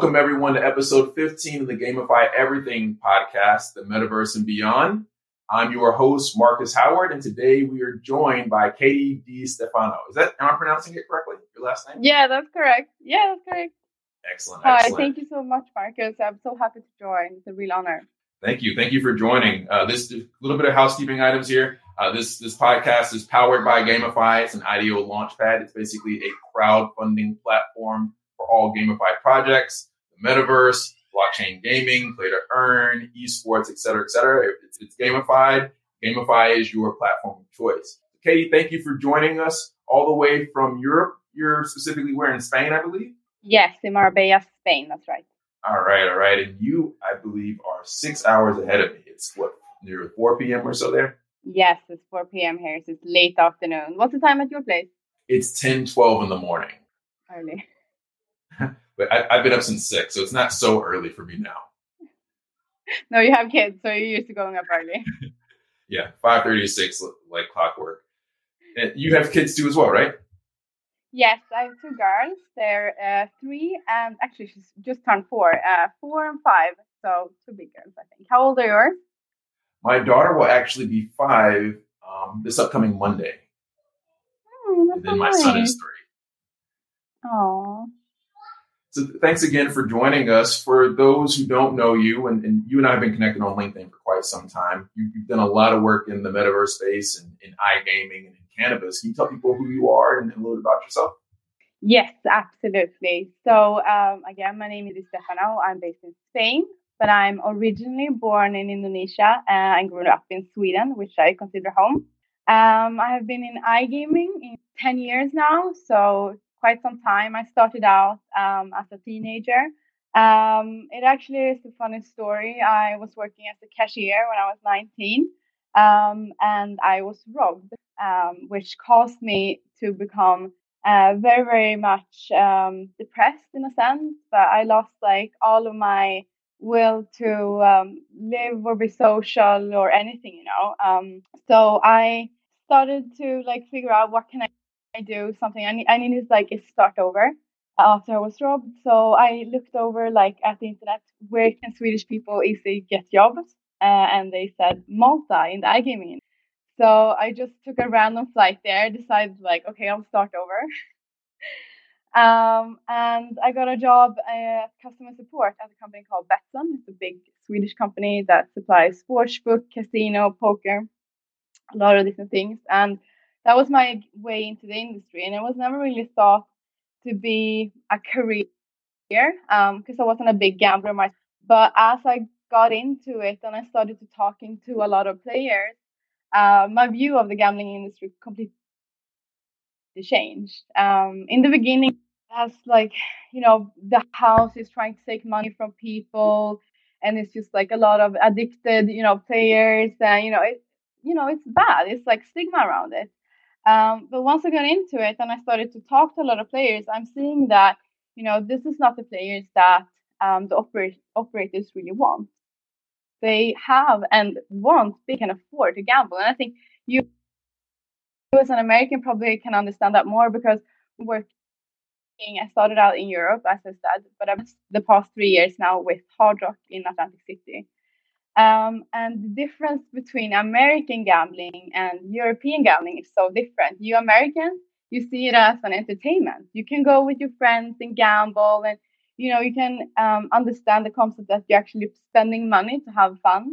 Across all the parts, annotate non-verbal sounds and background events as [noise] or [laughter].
Welcome everyone to episode 15 of the GamiFi Everything podcast, the metaverse and beyond. I'm your host, Marcus Howard, and today we are joined by Catie Di Stefano. Is that, am I pronouncing it correctly? Your last name? Yeah, that's correct. Yeah, that's correct. Excellent. Hi, excellent. thank you so much, Marcus. I'm so happy to join. It's a real honor. Thank you. Thank you for joining. Uh, this a little bit of housekeeping items here. Uh, this this podcast is powered by GamiFi. It's an IDO launchpad. It's basically a crowdfunding platform for all gamified projects, metaverse, blockchain gaming, play to earn, esports, et cetera, et cetera. It's, it's gamified. GamiFi is your platform of choice. Catie, thank you for joining us all the way from Europe. You're specifically where in Spain, I believe. Yes, in Marbella, Spain. That's right. All right, all right. And you, I believe, are six hours ahead of me. It's what near 4 p.m. or so there. Yes, it's 4 p.m. here, so it's late afternoon. What's the time at your place? It's 10, 12 in the morning. Early. [laughs] But I, I've been up since six, so it's not so early for me now. No, you have kids, so you're used to going up early. [laughs] Yeah, 5.30 to 6, like clockwork. And you have kids too as well, right? Yes, I have two girls. They're uh, three and actually she's just turned four. Uh, four and five. So two big girls, I think. How old are yours? My daughter will actually be five um, this upcoming Monday. Oh, And then my son is three. Aw. So thanks again for joining us. For those who don't know you, and, and you and I have been connected on LinkedIn for quite some time, you, you've done a lot of work in the metaverse space and in iGaming and in cannabis. Can you tell people who you are and, and a little bit about yourself? Yes, absolutely. So um, again, my name is Stefano. I'm based in Spain, but I'm originally born in Indonesia uh, and grew up in Sweden, which I consider home. Um, I have been in iGaming in 10 years now, so quite some time. I started out um, as a teenager. Um, it actually is a funny story. I was working as a cashier when I was 19, um, and I was robbed, um, which caused me to become uh, very, very much um, depressed in a sense. But I lost like all of my will to um, live or be social or anything, you know. So I started to like figure out what can I I do something. I need, I needed like a start over after I was robbed. So I looked over like at the internet where can Swedish people easily get jobs, uh, and they said Malta in the iGaming. So I just took a random flight there, decided like okay, I'll start over. [laughs] um, and I got a job at customer support at a company called Betsson. It's a big Swedish company that supplies sportsbook, casino, poker, a lot of different things. And that was my way into the industry and it was never really thought to be a career Um, because I wasn't a big gambler myself. But as I got into it and I started to talking to a lot of players, uh, my view of the gambling industry completely changed. Um, in the beginning, as like you know, the house is trying to take money from people, and it's just like a lot of addicted, you know, players, and you know, it, you know, it's bad. It's like stigma around it. Um, but once I got into it and I started to talk to a lot of players, I'm seeing that you know this is not the players that um, the oper- operators really want. They have and want, they can afford to gamble, and I think you, you as an American, probably can understand that more because working. I started out in Europe, as I said, but I've the past three years now with Hard Rock in Atlantic City. Um, and the difference between American gambling and European gambling is so different. You Americans, you see it as an entertainment. You can go with your friends and gamble, and you know you can um, understand the concept that you're actually spending money to have fun.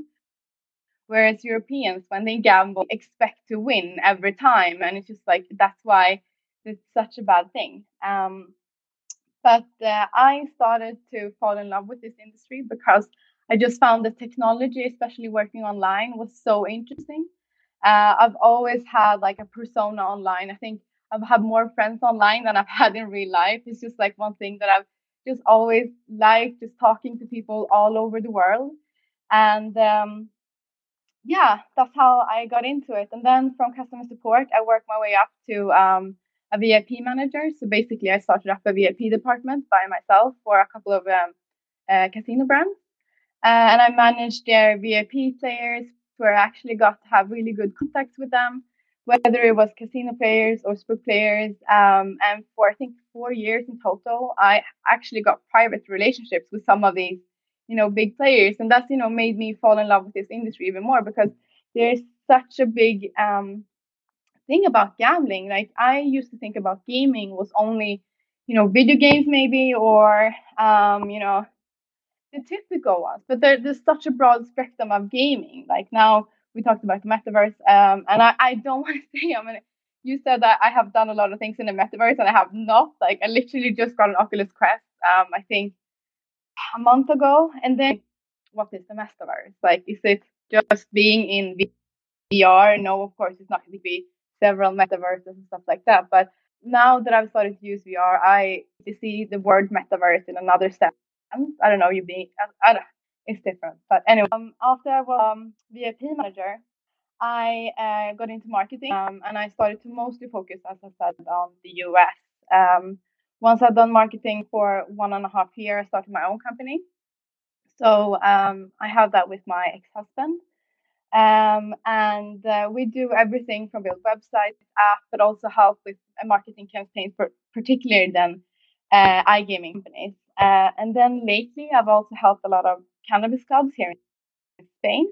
Whereas Europeans, when they gamble, expect to win every time, and it's just like that's why it's such a bad thing. Um, but uh, I started to fall in love with this industry because I just found the technology, especially working online, was so interesting. Uh, I've always had like a persona online. I think I've had more friends online than I've had in real life. It's just like one thing that I've just always liked, just talking to people all over the world. And um, yeah, that's how I got into it. And then from customer support, I worked my way up to um, a VIP manager. So basically, I started up a VIP department by myself for a couple of um, uh, casino brands. Uh, and I managed their VIP players where I actually got to have really good contacts with them, whether it was casino players or spook players. Um, and for I think four years in total, I actually got private relationships with some of these, you know, big players, and that's you know made me fall in love with this industry even more because there's such a big um, thing about gambling. Like I used to think about gaming was only, you know, video games maybe or um, you know, the typical ones. But there, there's such a broad spectrum of gaming. Like now we talked about the metaverse, um, and I, I don't [laughs] want to say I mean you said that I have done a lot of things in the metaverse and I have not. Like I literally just got an Oculus Quest, um, I think a month ago. And then what is the metaverse? Like is it just being in VR? No, of course it's not going to be several metaverses and stuff like that. But now that I've started to use VR, I see the word metaverse in another sense. I don't know, you being, I, I don't it's different. But anyway, um, after I was um, VIP manager, I uh, got into marketing um, and I started to mostly focus, as I said, on the US. Um, once I'd done marketing for one and a half years, I started my own company. So um, I have that with my ex-husband. Um, and uh, we do everything from build websites, app, but also help with marketing campaigns, particularly then uh, iGaming companies. Uh, and then lately, I've also helped a lot of cannabis clubs here in Spain.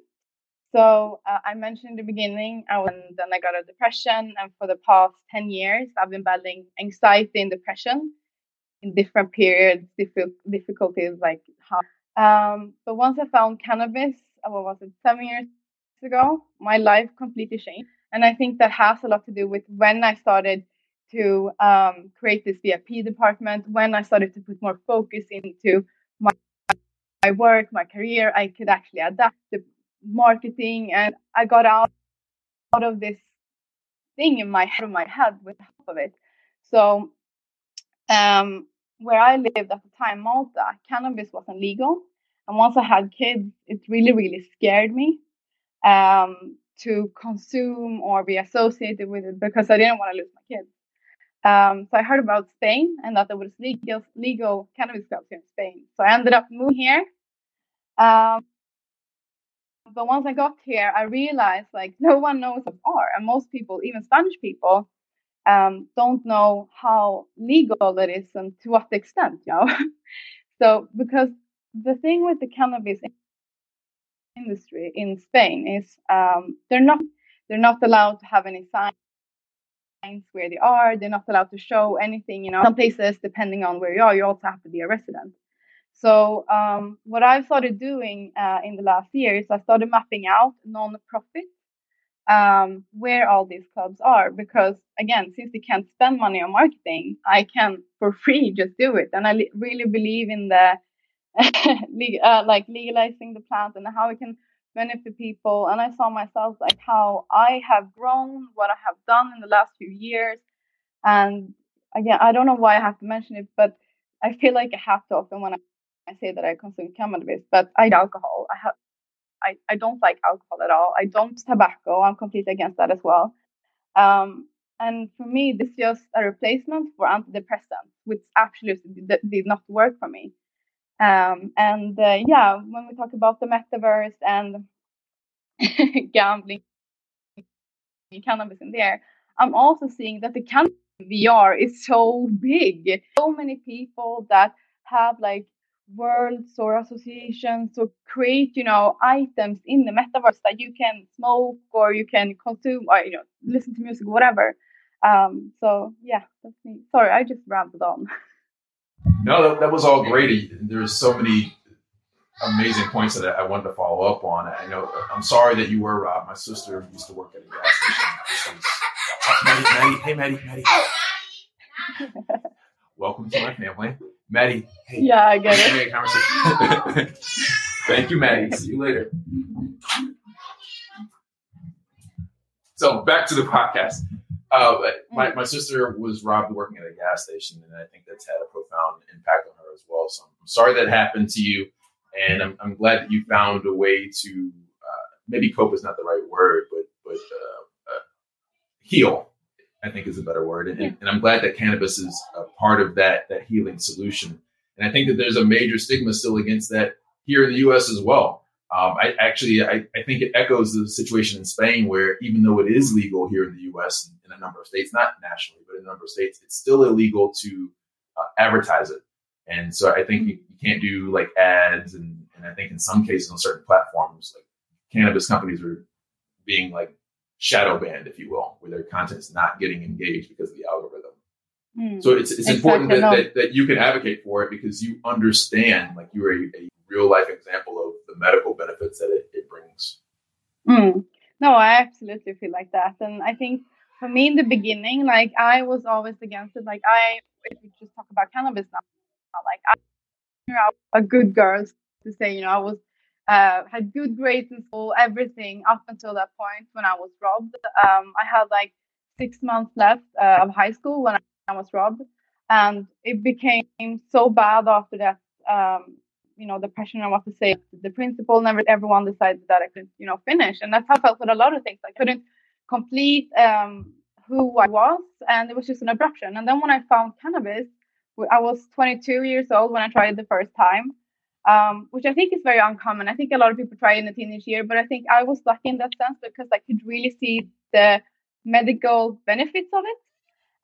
So uh, I mentioned in the beginning, I went, then I got a depression, and for the past ten years, I've been battling anxiety and depression in different periods, difficulties like how. Um, but once I found cannabis, uh, what was it, seven years ago, my life completely changed, and I think that has a lot to do with when I started to um, create this VIP department, when I started to put more focus into my my work, my career, I could actually adapt the marketing and I got out, out of this thing in my head, my head with half of it. So um, where I lived at the time, Malta, cannabis wasn't legal. And once I had kids, it really, really scared me um, to consume or be associated with it because I didn't want to lose my kids. Um, so I heard about Spain and that there was legal, legal cannabis clubs in Spain. So I ended up moving here. Um, but once I got here, I realized like [laughs] no one knows of art, and most people, even Spanish people, um, don't know how legal it is and to what extent, you know. [laughs] so because the thing with the cannabis industry in Spain is um, they're not they're not allowed to have any signs where they are. They're not allowed to show anything. You know, some places, depending on where you are, you also have to be a resident. So um, what I've started doing uh, in the last year is I started mapping out non-profit um, where all these clubs are because again, since we can't spend money on marketing, I can for free [laughs] just do it, and I li- really believe in the [laughs] uh, like legalizing the plant and how we can benefit people. And I saw myself like how I have grown, what I have done in the last few years, and again, I don't know why I have to mention it, but I feel like I have to often when I say that I consume cannabis, but I alcohol. I have, I, I don't like alcohol at all. I don't tobacco. I'm completely against that as well. Um, and for me, this is just a replacement for antidepressants, which absolutely did not work for me. Um, and uh, yeah, when we talk about the metaverse and [laughs] gambling, cannabis in there, I'm also seeing that the cannabis VR is so big. So many people that have like worlds or associations or create you know items in the metaverse that you can smoke or you can consume or you know listen to music whatever. Um so yeah that's me. Sorry i just rambled on [laughs] no that, that was all great there's so many amazing points that i wanted to follow up on i know i'm sorry that you were robbed my sister used to work at a gas station maddie, maddie, hey maddie maddie welcome to my family Maddie. Hey, yeah, I get it. conversation. [laughs] Thank you, Maddie. See you later. So back to the podcast. Uh, my, my sister was robbed working at a gas station, and I think that's had a profound impact on her as well. So I'm sorry that happened to you, and I'm, I'm glad that you found a way to uh, maybe cope is not the right word, but but uh, uh heal I think is a better word. And, yeah. and, I'm glad that cannabis is a part of that that healing solution. And I think that there's a major stigma still against that here in the U.S. as well. Um, I actually, I, I, think it echoes the situation in Spain, where even though it is legal here in the U.S. in a number of states, not nationally, but in a number of states, it's still illegal to uh, advertise it. And so I think you, you can't do like ads, and, and, I think in some cases on certain platforms, like cannabis companies are being like shadow banned, if you will, where their content is not getting engaged because of the algorithm. Mm. So it's, it's important that, that, that, you can advocate for it because you understand, like you're a, a real life example of the medical benefits that it, it brings. Mm. No, I absolutely feel like that. And I think for me in the beginning, like I was always against it. Like I, if we just talk about cannabis now, like I, you know, a good girl to say, you know, I was uh, had good grades in school, everything up until that point when I was robbed. Um, I had like six months left uh, of high school when I was robbed, and it became so bad after that. Um, you know, the pressure what to say. The principal never everyone decided that I could, you know, finish, and that's how I felt with a lot of things. I couldn't complete um, who I was, and it was just an abruption. And then when I found cannabis, I was 22 years old when I tried it the first time um, which I think is very uncommon. I think a lot of people try in the teenage year, but I think I was lucky in that sense because I could really see the medical benefits of it.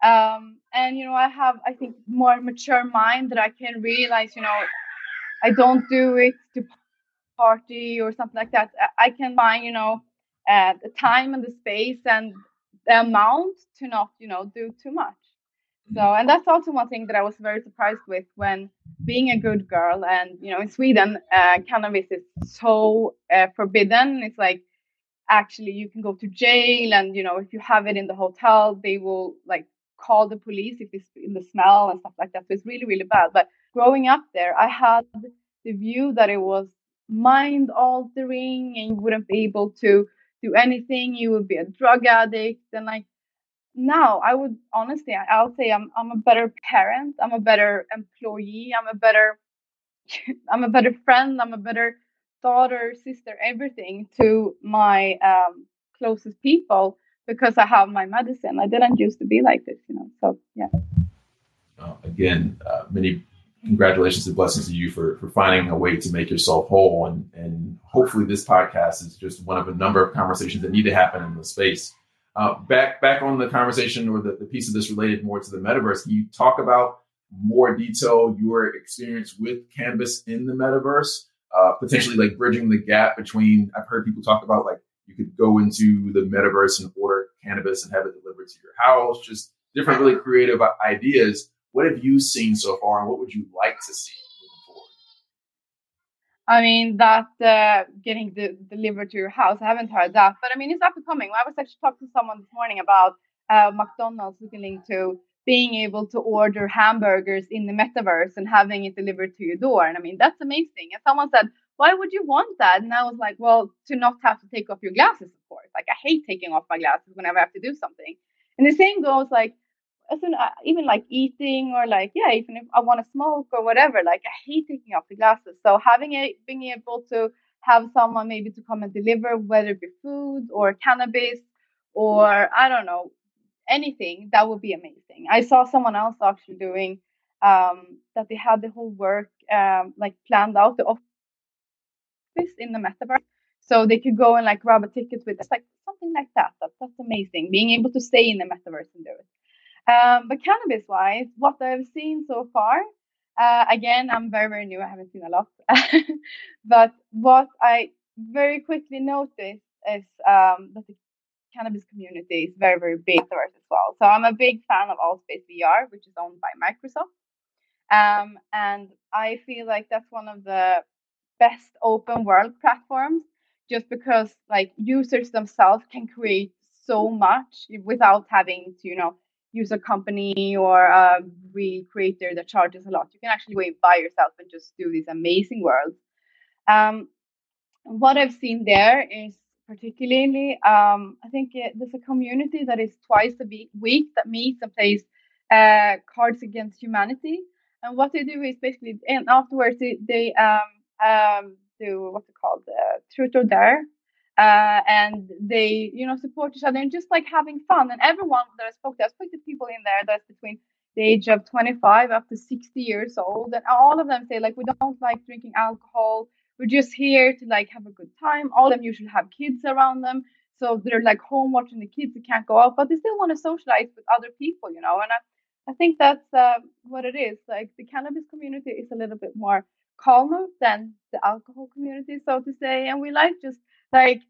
Um, and you know, I have I think more mature mind that I can realize, you know, I don't do it to party or something like that. I can find, you know, uh, the time and the space and the amount to not, you know, do too much. So, and that's also one thing that I was very surprised with when being a good girl. And, you know, in Sweden, uh, cannabis is so uh, forbidden. It's like actually you can go to jail. And, you know, if you have it in the hotel, they will like call the police if it's in the smell and stuff like that. So it's really, really bad. But growing up there, I had the view that it was mind altering and you wouldn't be able to do anything. You would be a drug addict. And like, now i would honestly i'll say i'm i'm a better parent i'm a better employee i'm a better [laughs] i'm a better friend i'm a better daughter sister everything to my um, closest people because i have my medicine i didn't used to be like this you know so yeah uh, again uh, many congratulations and blessings to you for for finding a way to make yourself whole and and hopefully this podcast is just one of a number of conversations that need to happen in the space uh, back back on the conversation or the, the piece of this related more to the metaverse. Can you talk about more detail your experience with cannabis in the metaverse? Uh, potentially like bridging the gap between I've heard people talk about like you could go into the metaverse and order cannabis and have it delivered to your house. Just different really creative ideas. What have you seen so far, and what would you like to see? I mean, that uh, getting the, delivered to your house. I haven't heard that, but I mean, it's up and coming. I was actually talking to someone this morning about uh, McDonald's looking to being able to order hamburgers in the metaverse and having it delivered to your door. And I mean, that's amazing. And someone said, why would you want that? And I was like, well, to not have to take off your glasses, of course. Like, I hate taking off my glasses whenever I have to do something. And the same goes like, as in, uh, even like eating or like yeah even if i want to smoke or whatever like i hate taking off the glasses so having it, being able to have someone maybe to come and deliver whether it be food or cannabis or i don't know anything that would be amazing i saw someone else actually doing um, that they had the whole work um, like planned out the office in the metaverse so they could go and like grab a ticket with us like something like that. that that's amazing being able to stay in the metaverse and do it um, but cannabis wise, what I've seen so far, uh, again, I'm very, very new. I haven't seen a lot. [laughs] but what I very quickly noticed is um, that the cannabis community is very, very big diverse as well. So I'm a big fan of AltspaceVR, which is owned by Microsoft. Um, and I feel like that's one of the best open world platforms just because like users themselves can create so much without having to, you know, use a company or a recreator that charges a lot. You can actually go by yourself and just do these amazing worlds. Um, what I've seen there is particularly, um, I think it, there's a community that is twice a week that meets and plays uh, Cards Against Humanity. And what they do is basically, and afterwards they, they um, um, do what's it called, uh, Truth or Dare, uh, and they, you know, support each other and just like having fun. And everyone that I spoke to, I spoke to people in there that's between the age of 25 up to 60 years old, and all of them say like we don't like drinking alcohol, we're just here to like have a good time. All of them usually have kids around them. So they're like home watching the kids. They can't go out, but they still want to socialize with other people, you know. And I, I think that's uh, what it is. Like the cannabis community is a little bit more calmer than the alcohol community, so to say. And we like just like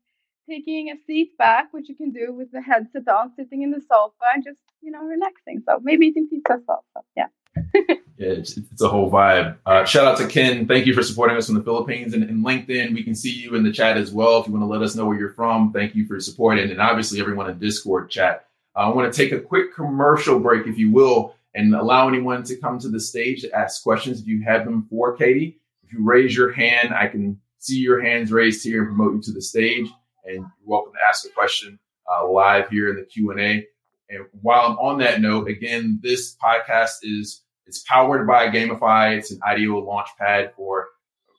taking a seat back, which you can do with the headset on, sitting in the sofa and just, you know, relaxing. So maybe eating pizza as well. So, yeah. [laughs] yeah, it's, it's, a whole vibe. Uh, shout out to Ken. Thank you for supporting us from the Philippines and, and, LinkedIn. We can see you in the chat as well. If you want to let us know where you're from, thank you for supporting. And obviously, everyone in Discord chat. Uh, I want to take a quick commercial break, if you will, and allow anyone to come to the stage to ask questions if you have them for Catie. If you raise your hand, I can see your hands raised here and promote you to the stage. And you're welcome to ask a question uh, live here in the Q and A. And while I'm on that note, again, this podcast is it's powered by GamiFi. It's an IDO launch pad for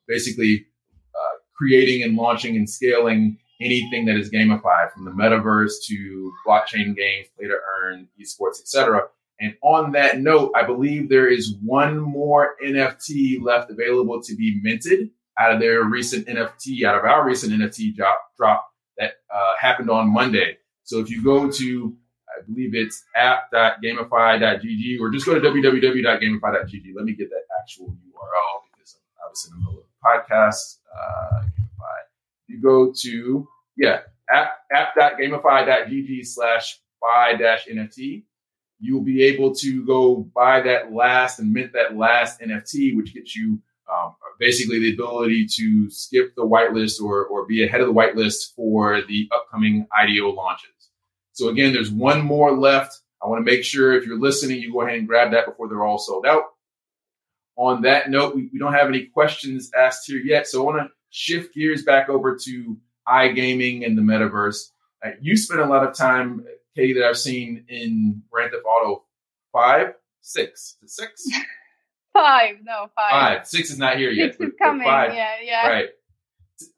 basically uh, creating and launching and scaling anything that is gamified, from the metaverse to blockchain games, play to earn, esports, etc. And on that note, I believe there is one more NFT left available to be minted out of their recent NFT, out of our recent NFT drop, drop that uh, happened on Monday. So if you go to I believe it's app.gamifi.gg or just go to www.gamifi.gg. Let me get that actual URL because I was in the middle of the podcast. Uh, GamiFi. You go to, yeah, app, app.gamifi.gg slash buy dash NFT. You'll be able to go buy that last and mint that last NFT, which gets you um, basically the ability to skip the whitelist or, or be ahead of the whitelist for the upcoming IDO launches. So again, there's one more left. I want to make sure if you're listening, you go ahead and grab that before they're all sold out. On that note, we, we don't have any questions asked here yet. So I want to shift gears back over to iGaming and the metaverse. Uh, you spent a lot of time, Catie, that I've seen in Grand Theft Auto 5, 6. Six? [laughs] five, no, five. Five. Six is not here Six yet. Six is coming. Five, yeah, yeah. Right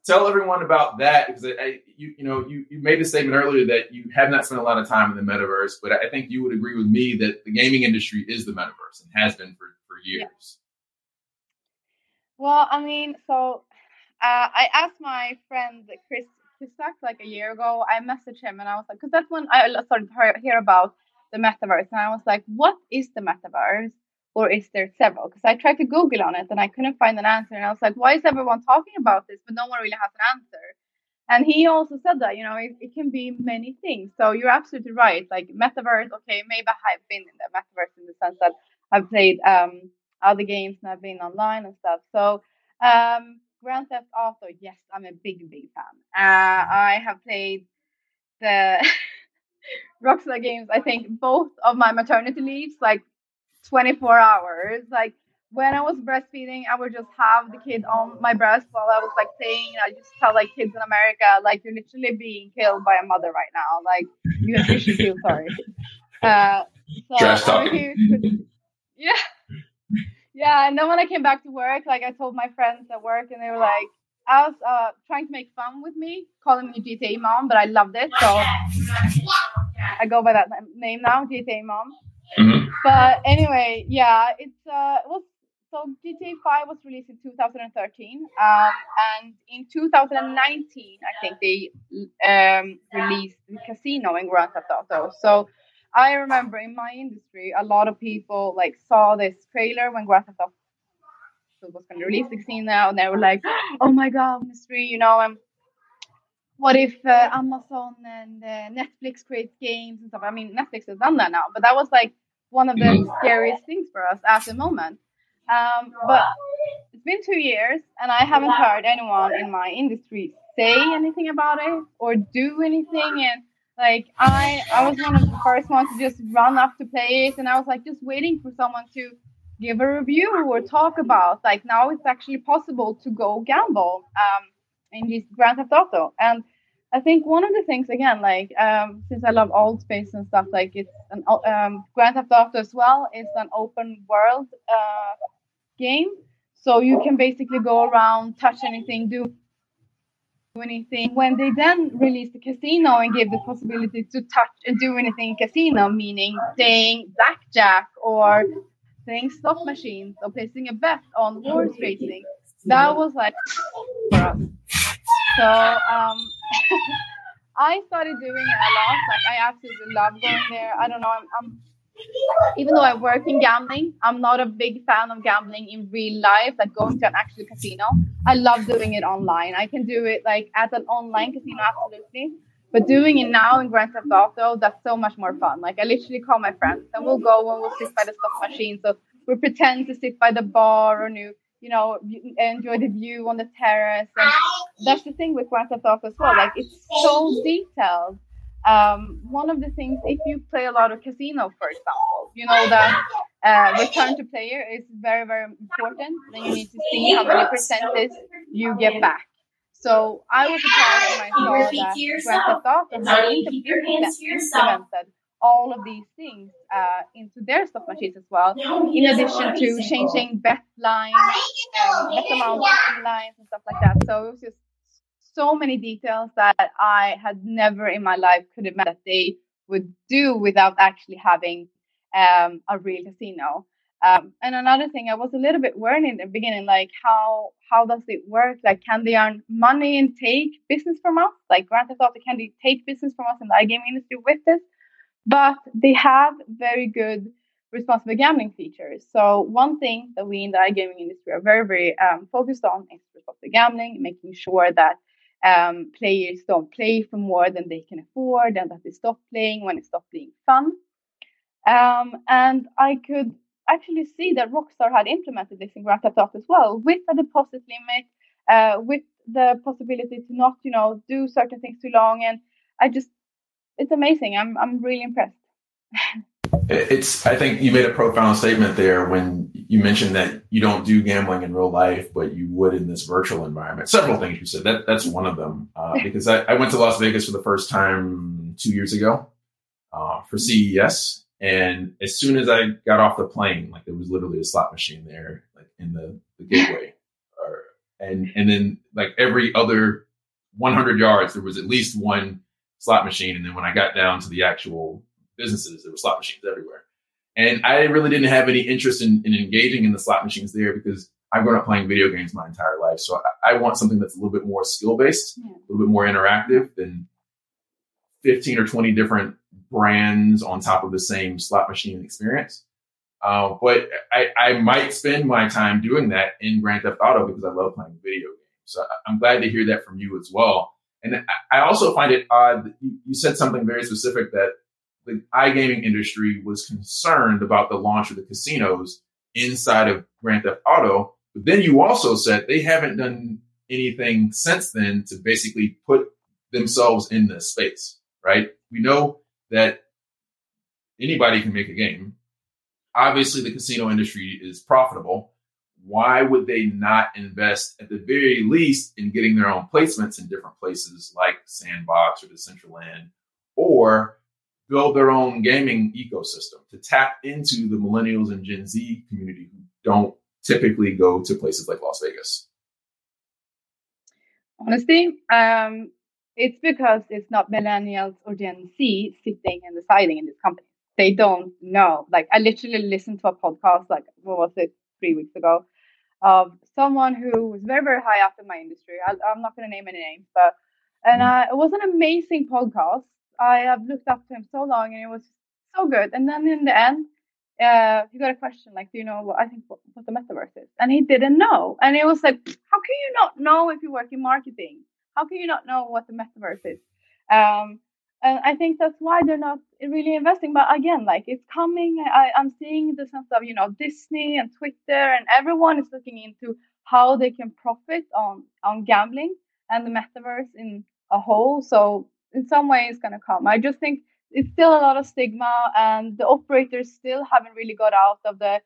tell everyone about that because I, you you know you, you made the statement earlier that you have not spent a lot of time in the metaverse, but I think you would agree with me that the gaming industry is the metaverse and has been for for years. Yeah. Well, I mean, so uh, I asked my friend Chris Cusack like a year ago. I messaged him and I was like, because that's when I started to hear about the metaverse, and I was like, what is the metaverse? or is there several? Because I tried to Google on it and I couldn't find an answer. And I was like, why is everyone talking about this? But no one really has an answer. And he also said that, you know, it, it can be many things. So you're absolutely right. Like metaverse, okay, maybe I've been in the metaverse in the sense that I've played um, other games and I've been online and stuff. So um, Grand Theft Auto, yes, I'm a big, big fan. Uh, I have played the [laughs] Rockstar games, I think both of my maternity leaves, like 24 hours. Like when I was breastfeeding, I would just have the kid on my breast while I was like playing. I just tell like kids in America, like you're literally being killed by a mother right now. Like you, should [laughs] feel sorry. Uh, so Trash [laughs] talking. yeah. Yeah, and then when I came back to work, like I told my friends at work, and they were like, I was uh, trying to make fun with me, calling me GTA mom, but I loved it, so I go by that name now, GTA mom. Mm-hmm. But anyway, yeah, it's uh, it was so GTA 5 was released in 2013, um, and in 2019, I think they um, released the casino in Grand Theft Auto. So I remember in my industry, a lot of people like saw this trailer when Grand Theft Auto was going to release the now, and they were like, "Oh my god, mystery!" You know, and what if uh, Amazon and uh, Netflix creates games and stuff? I mean, Netflix has done that now, but that was like one of the mm-hmm. scariest things for us at the moment. Um, but it's been two years, and I haven't heard anyone in my industry say anything about it or do anything. And like I, I was one of the first ones to just run up to play it, and I was like just waiting for someone to give a review or talk about. Like now, it's actually possible to go gamble um, in this Grand Theft Auto, and I think one of the things again, like um, since I love Altspace and stuff, like it's an um, Grand Theft Auto as well. It's an open world uh, game, so you can basically go around, touch anything, do anything. When they then released the casino and gave the possibility to touch and do anything in casino, meaning playing blackjack or playing slot machines or placing a bet on horse racing, that was like for us. So um, [laughs] I started doing it a lot. Like I absolutely love going there. I don't know. I'm, I'm even though I work in gambling, I'm not a big fan of gambling in real life, like going to an actual casino. I love doing it online. I can do it like at an online casino, absolutely. But doing it now in Grand Theft Auto, that's so much more fun. Like I literally call my friends and we'll go and we'll sit by the slot machine. So we pretend to sit by the bar or new, you know, enjoy the view on the terrace. And that's the thing with Grand Theft Auto as well. Like it's so detailed. Um, one of the things, if you play a lot of casino, for example, you know that uh, return to player is very, very important. Then you need to see how many percentage you get back. So I was surprised when I saw that Grand Theft Auto had implemented all of these things uh, into their slot machines as well, in addition to changing bet lines, um, bet amount lines and stuff like that. So it was just so many details that I had never in my life could imagine that they would do without actually having um, a real casino. Um, and another thing, I was a little bit worried in the beginning, like how how does it work? Like, can they earn money and take business from us? Like, Grand Theft Auto, can they take business from us in the iGaming industry with this? But they have very good responsible gambling features. So one thing that we in the iGaming industry are very, very um, focused on is responsible gambling, making sure that um, players don't play for more than they can afford and that they stop playing when it stops being fun. Um, and I could actually see that Rockstar had implemented this in Grand Theft Auto as well, with a deposit limit, uh, with the possibility to not, you know, do certain things too long. And I just, it's amazing. I'm, I'm really impressed. [laughs] it's, I think you made a profound statement there when you mentioned that you don't do gambling in real life, but you would in this virtual environment. Several things you said. That that's one of them. Uh, because I, I, went to Las Vegas for the first time two years ago uh, for CES, and as soon as I got off the plane, like there was literally a slot machine there, like in the, the gateway. Or, and, and then like every other 100 yards, there was at least one slot machine. And then when I got down to the actual businesses, there were slot machines everywhere. And I really didn't have any interest in, in engaging in the slot machines there because I've grown up playing video games my entire life. So I, I want something that's a little bit more skill based, yeah. a little bit more interactive than 15 or 20 different brands on top of the same slot machine experience. Uh, but I, I might spend my time doing that in Grand Theft Auto because I love playing video games. So I'm glad to hear that from you as well. And I also find it odd that you, you said something very specific that the iGaming industry was concerned about the launch of the casinos inside of Grand Theft Auto. But then you also said they haven't done anything since then to basically put themselves in the space, right? We know that anybody can make a game. Obviously, the casino industry is profitable. Why would they not invest at the very least in getting their own placements in different places like Sandbox or Decentraland, or build their own gaming ecosystem to tap into the millennials and Gen Z community who don't typically go to places like Las Vegas? Honestly, um, it's because it's not millennials or Gen Z sitting and deciding in this company. They don't know. Like I literally listened to a podcast, like what was it, three weeks ago, of someone who was very, very high up in my industry. I, am not going to name any names, but and uh, it was an amazing podcast. I have looked up to him so long, and it was so good. And then in the end, uh, he got a question like, "Do you know what I think what, what the metaverse is?" And he didn't know, and it was like, "How can you not know if you work in marketing?" How can you not know what the metaverse is? Um, and I think that's why they're not really investing. But again, like it's coming. I, I'm seeing the sense of you know Disney and Twitter and everyone is looking into how they can profit on on gambling and the metaverse in a whole. So in some way, it's gonna come. I just think it's still a lot of stigma, and the operators still haven't really got out of the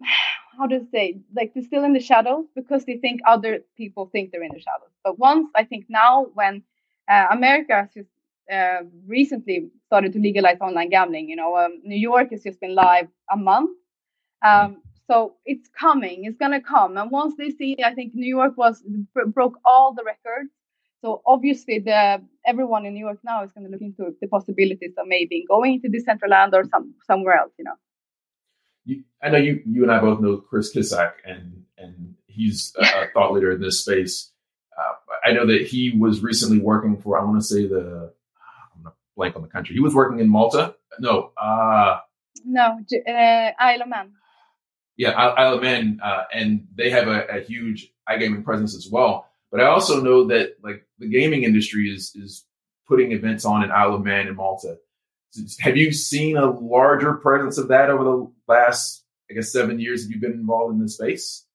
[sighs] how to say like they're still in the shadows because they think other people think they're in the shadows. But once i think now when uh, america has just uh, recently started to legalize online gambling you know um, new york has just been live a month um, so it's coming it's going to come. And once they see i think new york was broke all the records so obviously the everyone in new york now is going to look into the possibilities of maybe going to decentraland or some somewhere else you know you, I know you you and I both know Chris Kissack, and and he's a, a [laughs] thought leader in this space. Uh, I know that he was recently working for I want to say the I'm gonna blank on the country. He was working in Malta. No, uh, no, uh, Isle of Man. Yeah, Isle of Man, uh, and they have a, a huge iGaming presence as well. But I also know that like the gaming industry is is putting events on in Isle of Man and Malta. Have you seen a larger presence of that over the last, I guess, seven years that you've been involved in this space?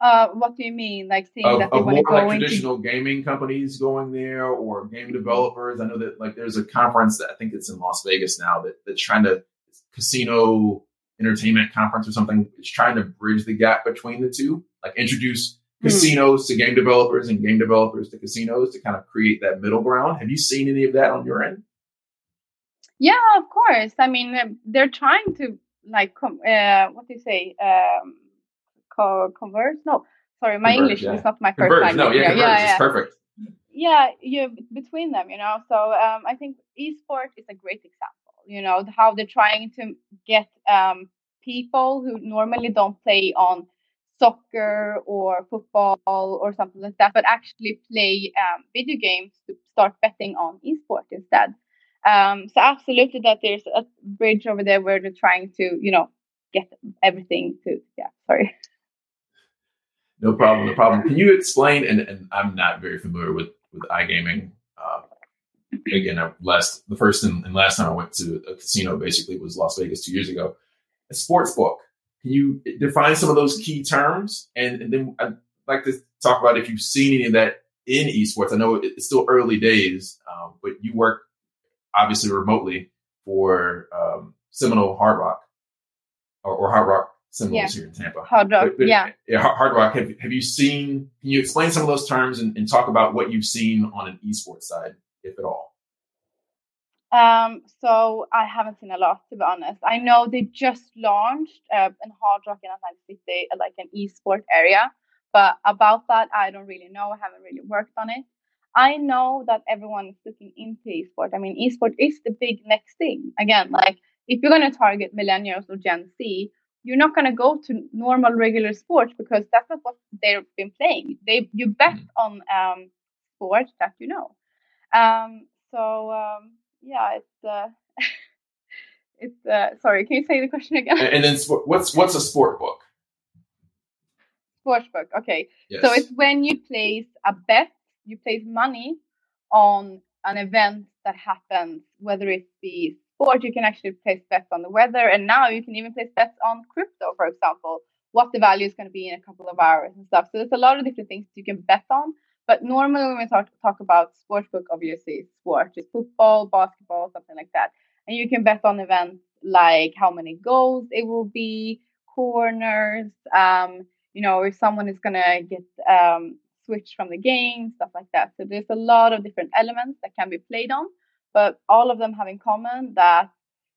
Uh, what do you mean? Like seeing of, that they of want to more go like into traditional gaming companies going there or game developers. I know that like there's a conference that I think it's in Las Vegas now that, that's trying to casino entertainment conference or something. It's trying to bridge the gap between the two, like introduce. Casinos to game developers and game developers to casinos to kind of create that middle ground. Have you seen any of that on your end? Yeah, of course. I mean, uh, they're trying to like com- uh, what do you say? Um, co- converse? No, sorry, my Converge, English yeah. is not my first language. No, yeah, yeah, yeah, perfect. yeah. You between them, you know. So um, I think esport is a great example. You know how they're trying to get um, people who normally don't play on soccer or football or something like that, but actually play um, video games to start betting on esports instead. Um, so absolutely that there's a bridge over there where they're trying to, you know, get everything to yeah, sorry. No problem. No problem. Can you explain? And, and I'm not very familiar with with iGaming. Uh, again, I last the first and, and last time I went to a casino basically was Las Vegas two years ago. A sports book. Can you define some of those key terms? And, and then I'd like to talk about if you've seen any of that in esports. I know it's still early days, um, but you work obviously remotely for um, Seminole Hard Rock or, or Hard Rock Seminoles here in Tampa. Hard rock, But- but- yeah. Hard Hard Rock. Have, have you seen? Can you explain some of those terms and, and talk about what you've seen on an esports side, if at all? Um, so I haven't seen a lot to be honest. I know they just launched uh, in Hard Rock in Atlantic City, uh, like an esport area, but about that I don't really know. I haven't really worked on it. I know that everyone is looking into esport. I mean, esport is the big next thing. Again, like if you're going to target millennials or Gen Z, you're not going to go to normal regular sports because that's not what they've been playing. They you bet Mhm. on um, sports that you know. Um, so um, yeah, it's uh, [laughs] it's uh, sorry. Can you say the question again? And, and then what's what's a sport book? Sportsbook. Okay. Yes. So it's when you place a bet, you place money on an event that happens, whether it be sport, you can actually place bets on the weather, and now you can even place bets on crypto, for example, what the value is going to be in a couple of hours and stuff. So there's a lot of different things you can bet on. But normally when we talk talk about sportsbook, obviously it's sport, it's football, basketball, something like that. And you can bet on events like how many goals it will be, corners, um, you know, if someone is gonna get um, switched from the game, stuff like that. So there's a lot of different elements that can be played on, but all of them have in common that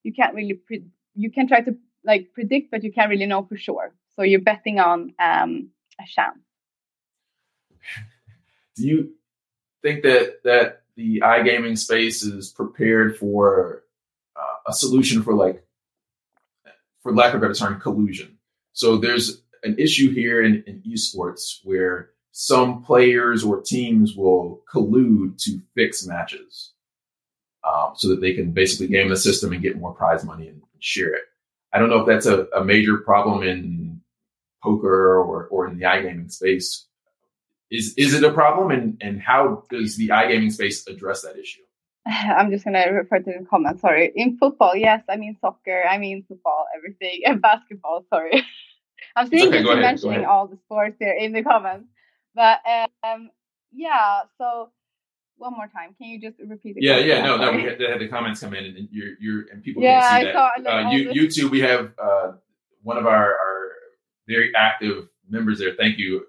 you can't really pre- you can try to like predict, but you can't really know for sure. So you're betting on um, a chance. Do you think that that the iGaming space is prepared for uh, a solution for like, for lack of a better term, collusion? So there's an issue here in, in esports where some players or teams will collude to fix matches um, so that they can basically game the system and get more prize money and share it. I don't know if that's a, a major problem in poker or, or in the iGaming space. Is is it a problem, and and how does the iGaming space address that issue? [laughs] I'm just gonna refer to the comment. Sorry. In football, yes, I mean soccer, I mean football, everything, and basketball. Sorry, [laughs] I'm seeing okay, you're ahead, mentioning all the sports there in the comments. But um, yeah. So one more time, can you just repeat the Yeah, question? yeah, no, no. We had, they had the comments come in, and you're you're and people Yeah, can't see I that. saw, uh, you, YouTube, we have uh, one of our, our very active members there. Thank you,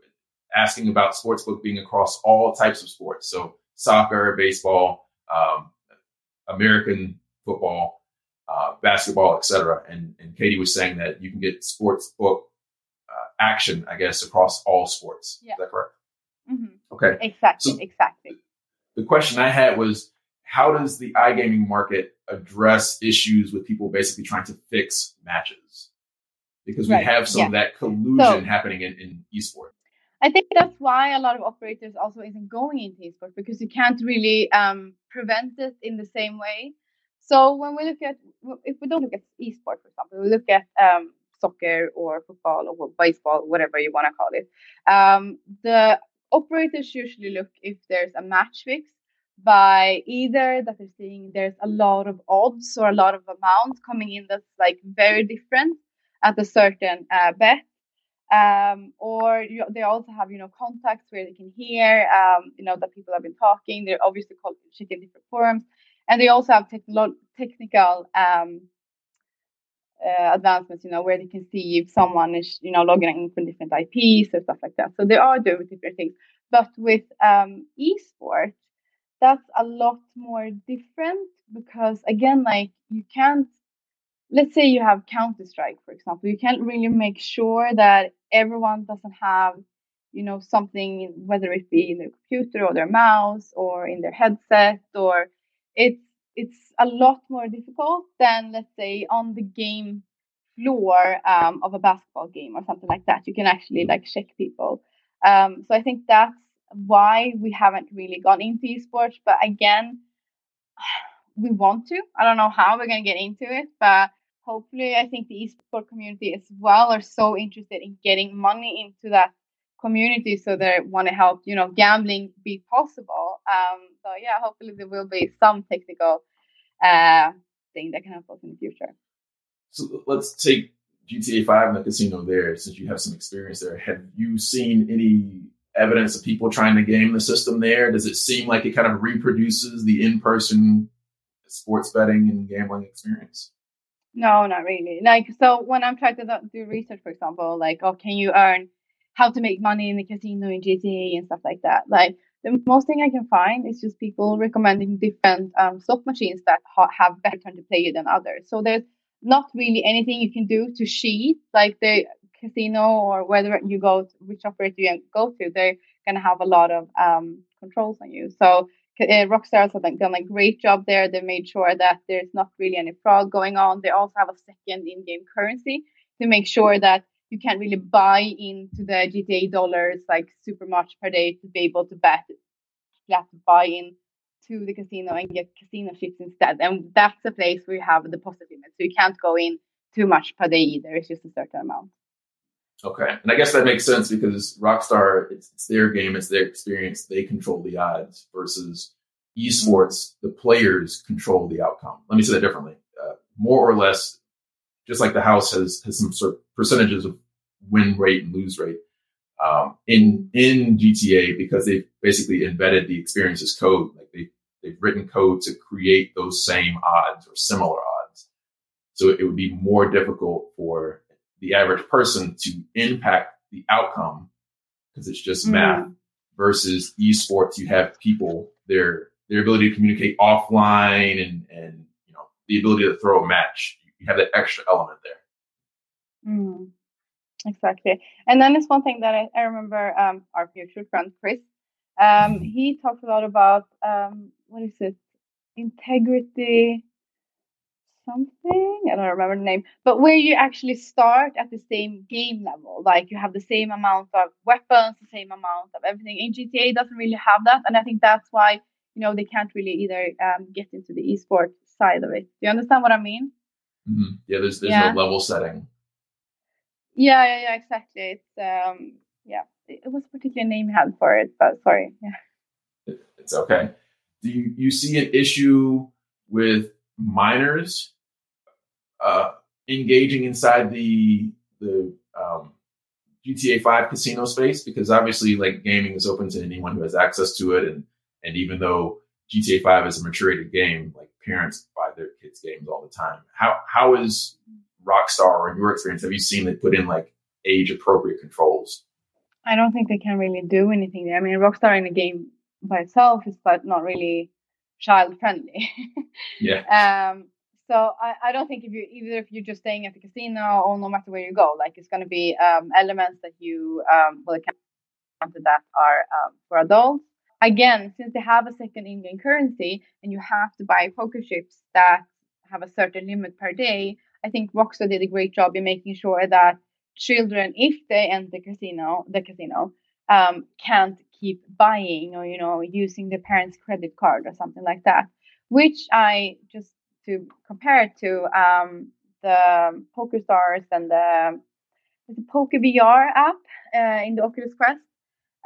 asking about sportsbook being across all types of sports. So soccer, baseball, um, American football, uh, basketball, etc. And and Catie was saying that you can get sportsbook uh, action, I guess, across all sports. Yeah. Is that correct? Mhm. Okay. Exactly, So- exactly. the question I had was how does the iGaming market address issues with people basically trying to fix matches? because we right. have some yeah. of that collusion so, happening in, in esports. I think that's why a lot of operators also isn't going into esports because you can't really um, prevent it in the same way. So when we look at, if we don't look at esports, for example, we look at um, soccer or football or baseball, whatever you want to call it. Um, the operators usually look if there's a match fix by either that they're seeing there's a lot of odds or a lot of amounts coming in that's like very different at a certain uh, bet. Um, or you, they also have, you know, contacts where they can hear, um, you know, that people have been talking. They're obviously called checking different forums, and they also have technical um, uh, advancements, you know, where they can see if someone is, you know, logging in from different IPs or stuff like that. So they are doing different things. But with um, esports, that's a lot more different because again, like you can't. Let's say you have Counter Strike, for example. You can't really make sure that everyone doesn't have, you know, something, whether it be in their computer or their mouse or in their headset, or it's it's a lot more difficult than let's say on the game floor um, of a basketball game or something like that. You can actually like check people. Um, so I think that's why we haven't really gone into esports. But again, [sighs] we want to. I don't know how we're gonna get into it, but hopefully, I think the esports community as well are so interested in getting money into that community so they want to help you know gambling be possible. Um so yeah hopefully there will be some technical uh thing that can help us in the future. So let's take gta 5 and the casino there since you have some experience there. Have you seen any evidence of people trying to game the system there? Does it seem like it kind of reproduces the in-person sports betting and gambling experience no not really like so when i'm trying to do research for example like oh can you earn how to make money in the casino in GTA and stuff like that. Like the most thing I can find is just people recommending different um, slot machines that ha- have better turn to play than others. So there's not really anything you can do to cheat. Like the casino or whether you go to, which operator you go to, they're gonna have a lot of um, controls on you. So uh, Rockstar has done a great job there. They made sure that there's not really any fraud going on. They also have a second in-game currency to make sure that you can't really buy into the GTA dollars like super much per day to be able to bet. You have to buy in to the casino and get casino chips instead. And that's the place where you have the deposit limit. So you can't go in too much per day either. It's just a certain amount. Okay. And I guess that makes sense because Rockstar, it's, it's their game, it's their experience. They control the odds versus esports, the players control the outcome. Let me say that differently. Uh, more or less, just like the house has has some sort of percentages of win rate and lose rate um, in in GTA because they've basically embedded the experience experiences code. Like they they've written code to create those same odds or similar odds. So it would be more difficult for the average person to impact the outcome because it's just mm. math versus esports. You have people their their ability to communicate offline and and you know the ability to throw a match you have that extra element there. Mm, exactly. And then there's one thing that I, I remember um, our mutual friend Chris, um, mm-hmm. he talked a lot about um, what is it? Integrity something. I don't remember the name, but where you actually start at the same game level, like you have the same amount of weapons, the same amount of everything. In GTA doesn't really have that, and I think that's why you know they can't really either um, get into the esports side of it. Do you understand what I mean? Mm-hmm. Yeah, there's there's yeah. no level setting. Yeah, yeah, yeah, exactly. It's um, yeah, it, was a particular name you had for it, but sorry, yeah. it's okay. Do you you see an issue with minors uh, engaging inside the the um, GTA Five casino space? Because obviously, like gaming is open to anyone who has access to it, and and even though GTA Five is a maturated game, like parents buy their kids games all the time. How how is Rockstar, or in your experience, have you seen they put in like age appropriate controls? I don't think they can really do anything there. I mean, Rockstar in a game by itself is but not really child friendly. [laughs] yeah. Um. So I, I don't think if you either if you're just staying at the casino or no matter where you go, like it's going to be um, elements that you um, will account that are um, for adults again, since they have a second in-game currency and you have to buy poker chips that have a certain limit per day, I think Rockstar did a great job in making sure that children, if they enter the casino, the casino, um, can't keep buying or you know using the parents' credit card or something like that. Which I just to compare it to um, the PokerStars and the, the Poker VR app uh, in the Oculus Quest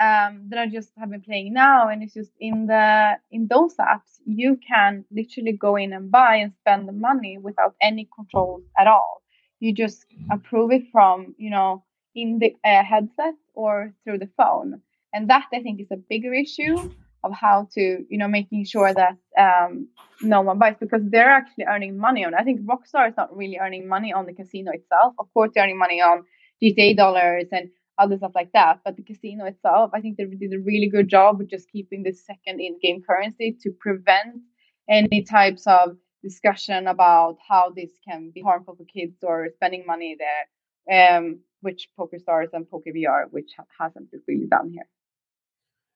um, that I just have been playing now, and it's just in the in those apps you can literally go in and buy and spend the money without any controls at all. You just mm-hmm. approve it from you know in the uh, headset or through the phone, and that I think is a bigger issue of how to you know making sure that um, no one buys because they're actually earning money on. It. I think Rockstar is not really earning money on the casino itself. Of course, they're earning money on GTA dollars and other stuff like that. But the casino itself, I think they did a really good job with just keeping the second in-game currency to prevent any types of discussion about how this can be harmful for kids or spending money there, um, which PokerStars and PokerVR, which hasn't been really done here.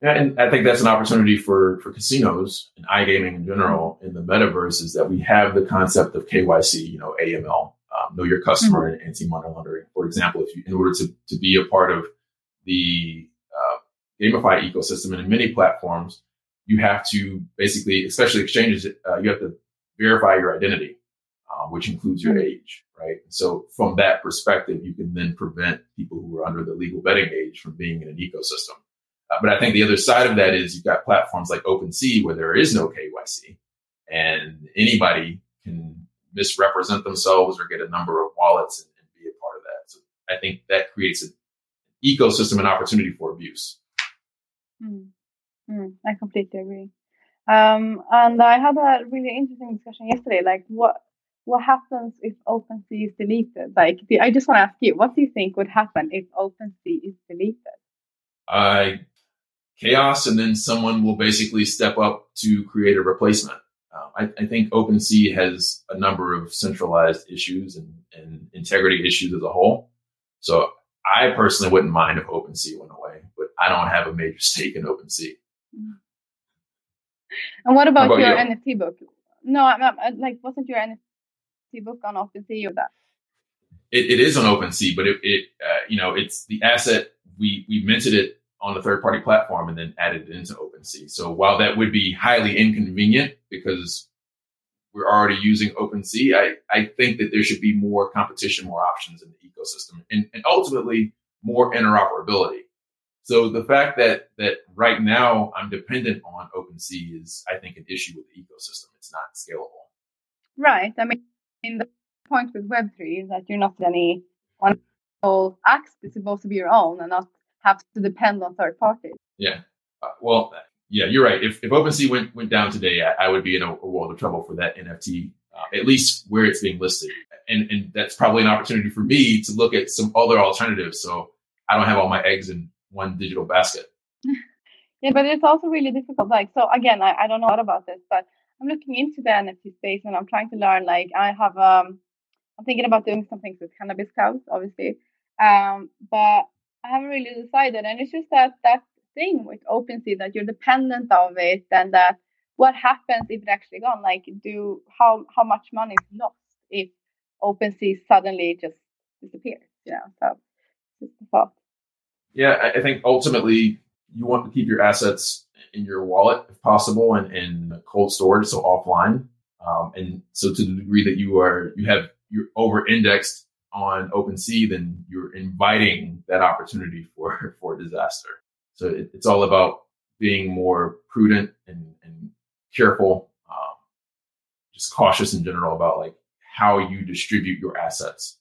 And I think that's an opportunity for for casinos and iGaming in general in the metaverse is that we have the concept of KYC, you know, AML, um, know your customer mm-hmm. and anti-money laundering. For example, if you, in order to, to be a part of the uh, GamiFi ecosystem and in many platforms, you have to basically, especially exchanges, uh, you have to verify your identity, uh, which includes your mm-hmm. age, right? So from that perspective, you can then prevent people who are under the legal betting age from being in an ecosystem. Uh, but I think the other side of that is you've got platforms like OpenSea where there is no KYC and anybody can misrepresent themselves or get a number of wallets and, and be a part of that. So I think that creates an ecosystem and opportunity for abuse. Mm. Mm, I completely agree. Um, and I had a really interesting discussion yesterday. Like, what what happens if OpenSea is deleted? Like, I just want to ask you, what do you think would happen if OpenSea is deleted? Uh, chaos, and then someone will basically step up to create a replacement. Um, I, I, think OpenSea has a number of centralized issues and, and, integrity issues as a whole. So I personally wouldn't mind if OpenSea went away, but I don't have a major [laughs] stake in OpenSea. And what about, about your you? NFT book? No, I'm, I, like wasn't your NFT book on OpenSea or that? It, it is on OpenSea, but it, it uh, you know it's the asset we we minted it on a third party platform and then added it into OpenSea. So while that would be highly inconvenient because we're already using OpenSea, I, I think that there should be more competition, more options in the ecosystem and, and ultimately more interoperability. So the fact that that right now I'm dependent on OpenSea is, I think, an issue with the ecosystem. It's not scalable. Right. I mean, the point with Web3 is that you're not any one axe is supposed to be your own and not have to depend on third parties. Yeah. Uh, well, yeah, you're right. If, if OpenSea went, went down today, I, I would be in a, a, world of trouble for that NFT, uh, at least where it's being listed. And, and that's probably an opportunity for me to look at some other alternatives. So I don't have all my eggs in one digital basket. [laughs] yeah, but it's also really difficult. Like, so again, I, I don't know a lot about this, but I'm looking into the NFT space and I'm trying to learn. Like, I have, um, I'm thinking about doing some things with cannabis cows, obviously. Um, but I haven't really decided. And it's just that that thing with OpenSea that you're dependent of it and that what happens if it actually gone? Like do how how much money is lost if OpenSea suddenly just disappears, you know? So just thought. Yeah, I think ultimately you want to keep your assets in your wallet if possible and in cold storage, so offline. Um, and so to the degree that you are you have you're over indexed on OpenSea, then you're inviting that opportunity for, [laughs] for disaster. So it, it's all about being more prudent and, and careful, um, just cautious in general about like how you distribute your assets.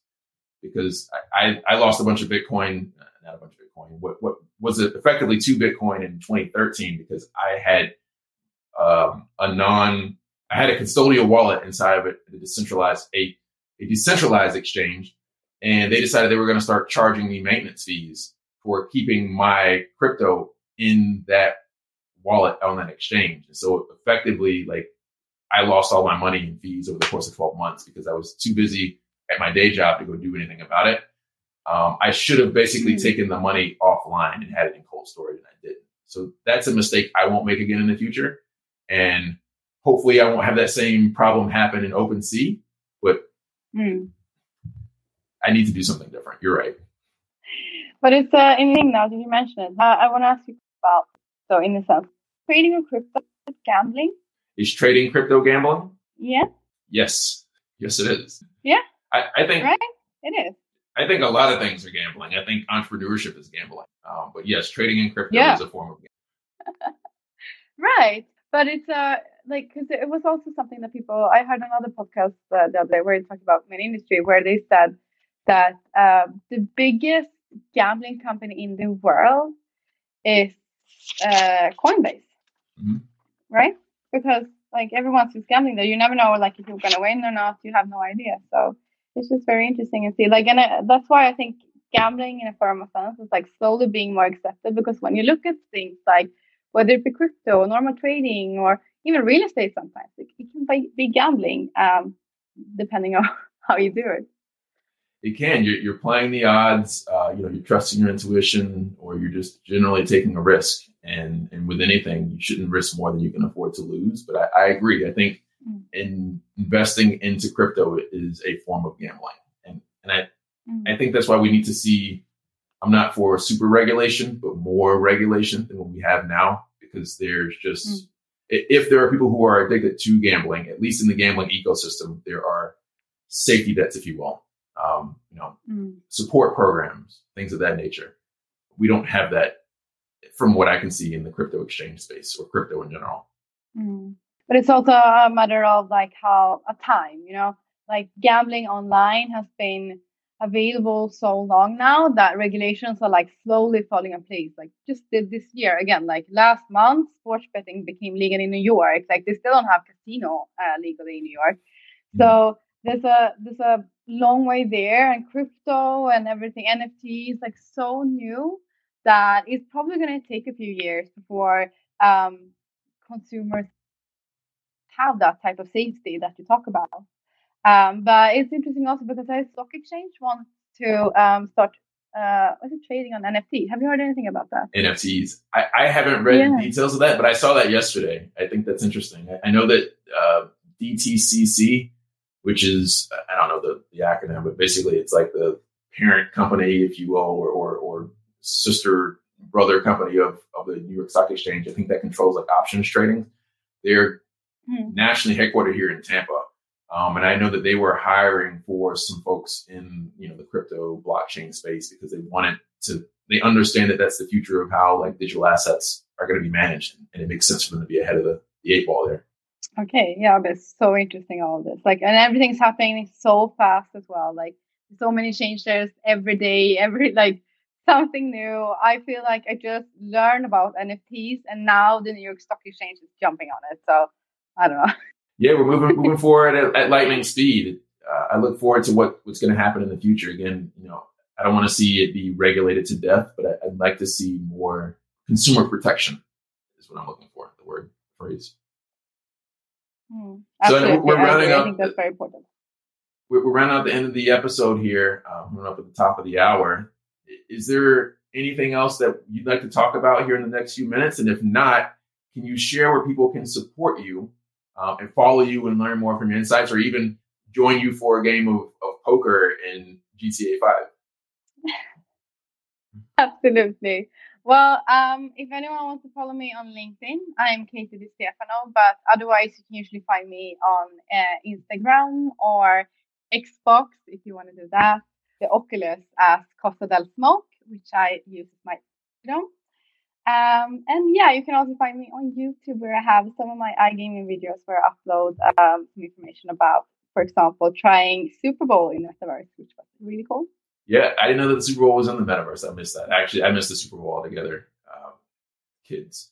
Because I, I, I lost a bunch of Bitcoin, not a bunch of Bitcoin, what, what was it effectively two Bitcoin in 2013 because I had um, a non, I had a custodial wallet inside of it, a decentralized, a, a decentralized exchange and they decided they were going to start charging me maintenance fees for keeping my crypto in that wallet on that exchange. And so effectively, like I lost all my money in fees over the course of 12 months because I was too busy at my day job to go do anything about it. Um, I should have basically mm-hmm. taken the money offline and had it in cold storage, and I didn't. So that's a mistake I won't make again in the future. And hopefully, I won't have that same problem happen in OpenSea. But mm I need to do something different. You're right. But it's uh, interesting now that you mention it. Uh, I want to ask you about, so in a sense, trading or crypto gambling? Is trading crypto gambling? Yeah. Yes. Yes, it is. Yeah. I, I think. Right? It is. I think a lot of things are gambling. I think entrepreneurship is gambling. Um, but yes, trading in crypto Yeah. is a form of gambling. [laughs] Right. But it's uh like because it was also something that people I heard another podcast uh, the other day where it talked about main industry where they said that uh, the biggest gambling company in the world is uh, Coinbase, Mhm. right? Because like everyone's just gambling there, you never know like if you're gonna win or not. You have no idea. So it's just very interesting to see. Like, and I, that's why I think gambling in a form of sense is like slowly being more accepted because when you look at things like whether it be crypto, normal trading, or even real estate, sometimes it, it can be, be gambling, um, depending [laughs] on how you do it. It can. You're, you're playing the odds. Uh, you know, you're trusting your intuition, or you're just generally taking a risk. And and with anything, you shouldn't risk more than you can afford to lose. But I, I agree. I think Mm. in investing into crypto is a form of gambling, and and I Mm. I think that's why we need to see. I'm not for super regulation, but more regulation than what we have now, because there's just Mm. if there are people who are addicted to gambling, at least in the gambling ecosystem, there are safety nets, if you will. You know, Mm. support programs, things of that nature. We don't have that from what I can see in the crypto exchange space or crypto in general. Mm. But it's also a matter of like how a time, you know, like gambling online has been available so long now that regulations are like slowly falling in place. Like just this year again, like last month, sports betting became legal in New York. Like they still don't have casino uh, legally in New York. So there's a there's a long way there, and crypto and everything NFT is like so new that it's probably going to take a few years before um, consumers have that type of safety that you talk about. Um, but it's interesting also because the stock exchange wants to um, start uh, was it trading on NFT? Have you heard anything about that? NFTs. I, I haven't read Yeah. the details of that, but I saw that yesterday. I think that's interesting. I, I know that uh, DTCC, which is I don't know the, the acronym, but basically it's like the parent company, if you will, or or, or sister brother company of, of the New York Stock Exchange. I think that controls like options trading. They're Hmm. nationally headquartered here in Tampa. Um, and I know that they were hiring for some folks in you know the crypto blockchain space because they wanted to. They understand that that's the future of how like digital assets are going to be managed, and it makes sense for them to be ahead of the, the eight ball there. Okay, yeah, but it's so interesting all this. Like, and everything's happening so fast as well. Like, so many changes every day, [laughs] every like something new. I feel like I just learned about NFTs, and now the New York Stock Exchange is jumping on it. So I don't know. Yeah, we're moving [laughs] moving forward at, at lightning speed. Uh, I look forward to what what's going to happen in the future. Again, you know, I don't want to see it be regulated to death, but I, I'd like to see more consumer protection. Is what I'm looking for. The word phrase. Hmm. So we're I rounding agree. I think that's very important. we're, we're rounding out the end of the episode here. Um, we're up at the top of the hour. Is there anything else that you'd like to talk about here in the next few minutes? And if not, can you share where people can support you um, and follow you and learn more from your insights, or even join you for a game of, of poker in GTA Five? [laughs] Absolutely. Well, um, if anyone wants to follow me on LinkedIn, I'm Catie Di Stefano, but otherwise you can usually find me on uh, Instagram or Xbox if you want to do that. The Oculus as Costa del Smoke, which I use as my Instagram. Um, and yeah, you can also find me on YouTube where I have some of my iGaming videos where I upload um, some information about, for example, trying Super Bowl in Metaverse, which was really cool. Yeah, I didn't know that the Super Bowl was in the metaverse. I missed that. Actually, I missed the Super Bowl altogether. Um, kids.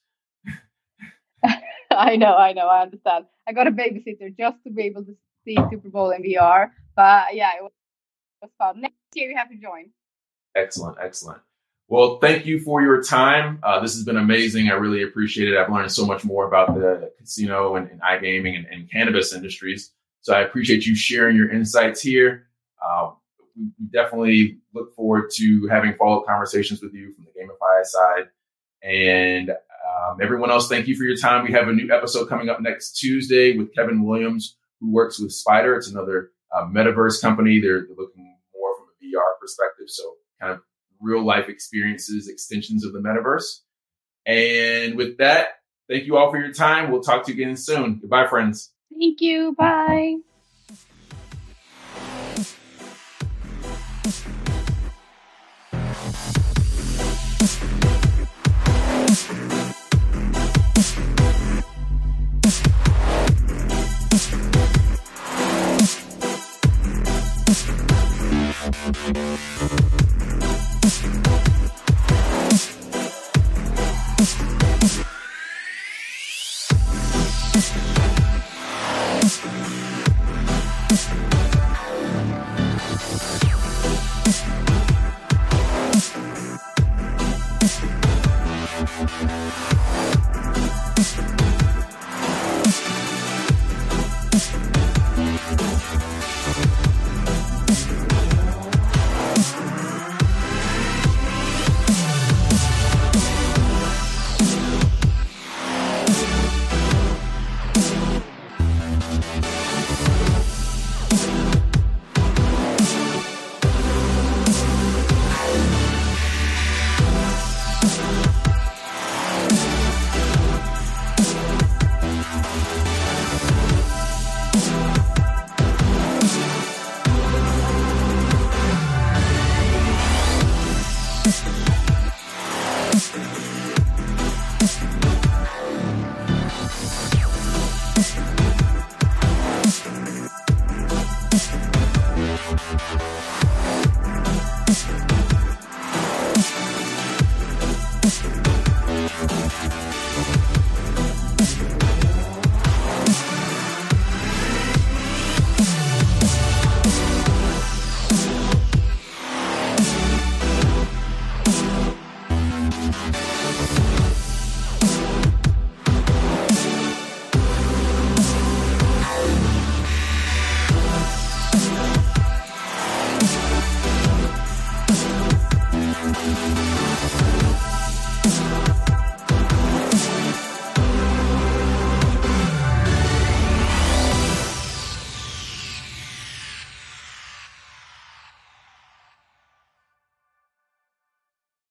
[laughs] I know, I know, I understand. I got a babysitter just to be able to see Super Bowl in VR. But yeah, it was, it was fun. Next year you have to join. Excellent, excellent. Well, thank you for your time. Uh, this has been amazing. I really appreciate it. I've learned so much more about the casino and, and iGaming and, and cannabis industries. So I appreciate you sharing your insights here. Uh, we definitely look forward to having follow up conversations with you from the GamiFi side. And um, everyone else, thank you for your time. We have a new episode coming up next Tuesday with Kevin Williams, who works with Spider. It's another uh, metaverse company. They're, they're looking more from a VR perspective. So kind of real life experiences, extensions of the metaverse. And with that, thank you all for your time. We'll talk to you again soon. Goodbye, friends. Thank you. Bye.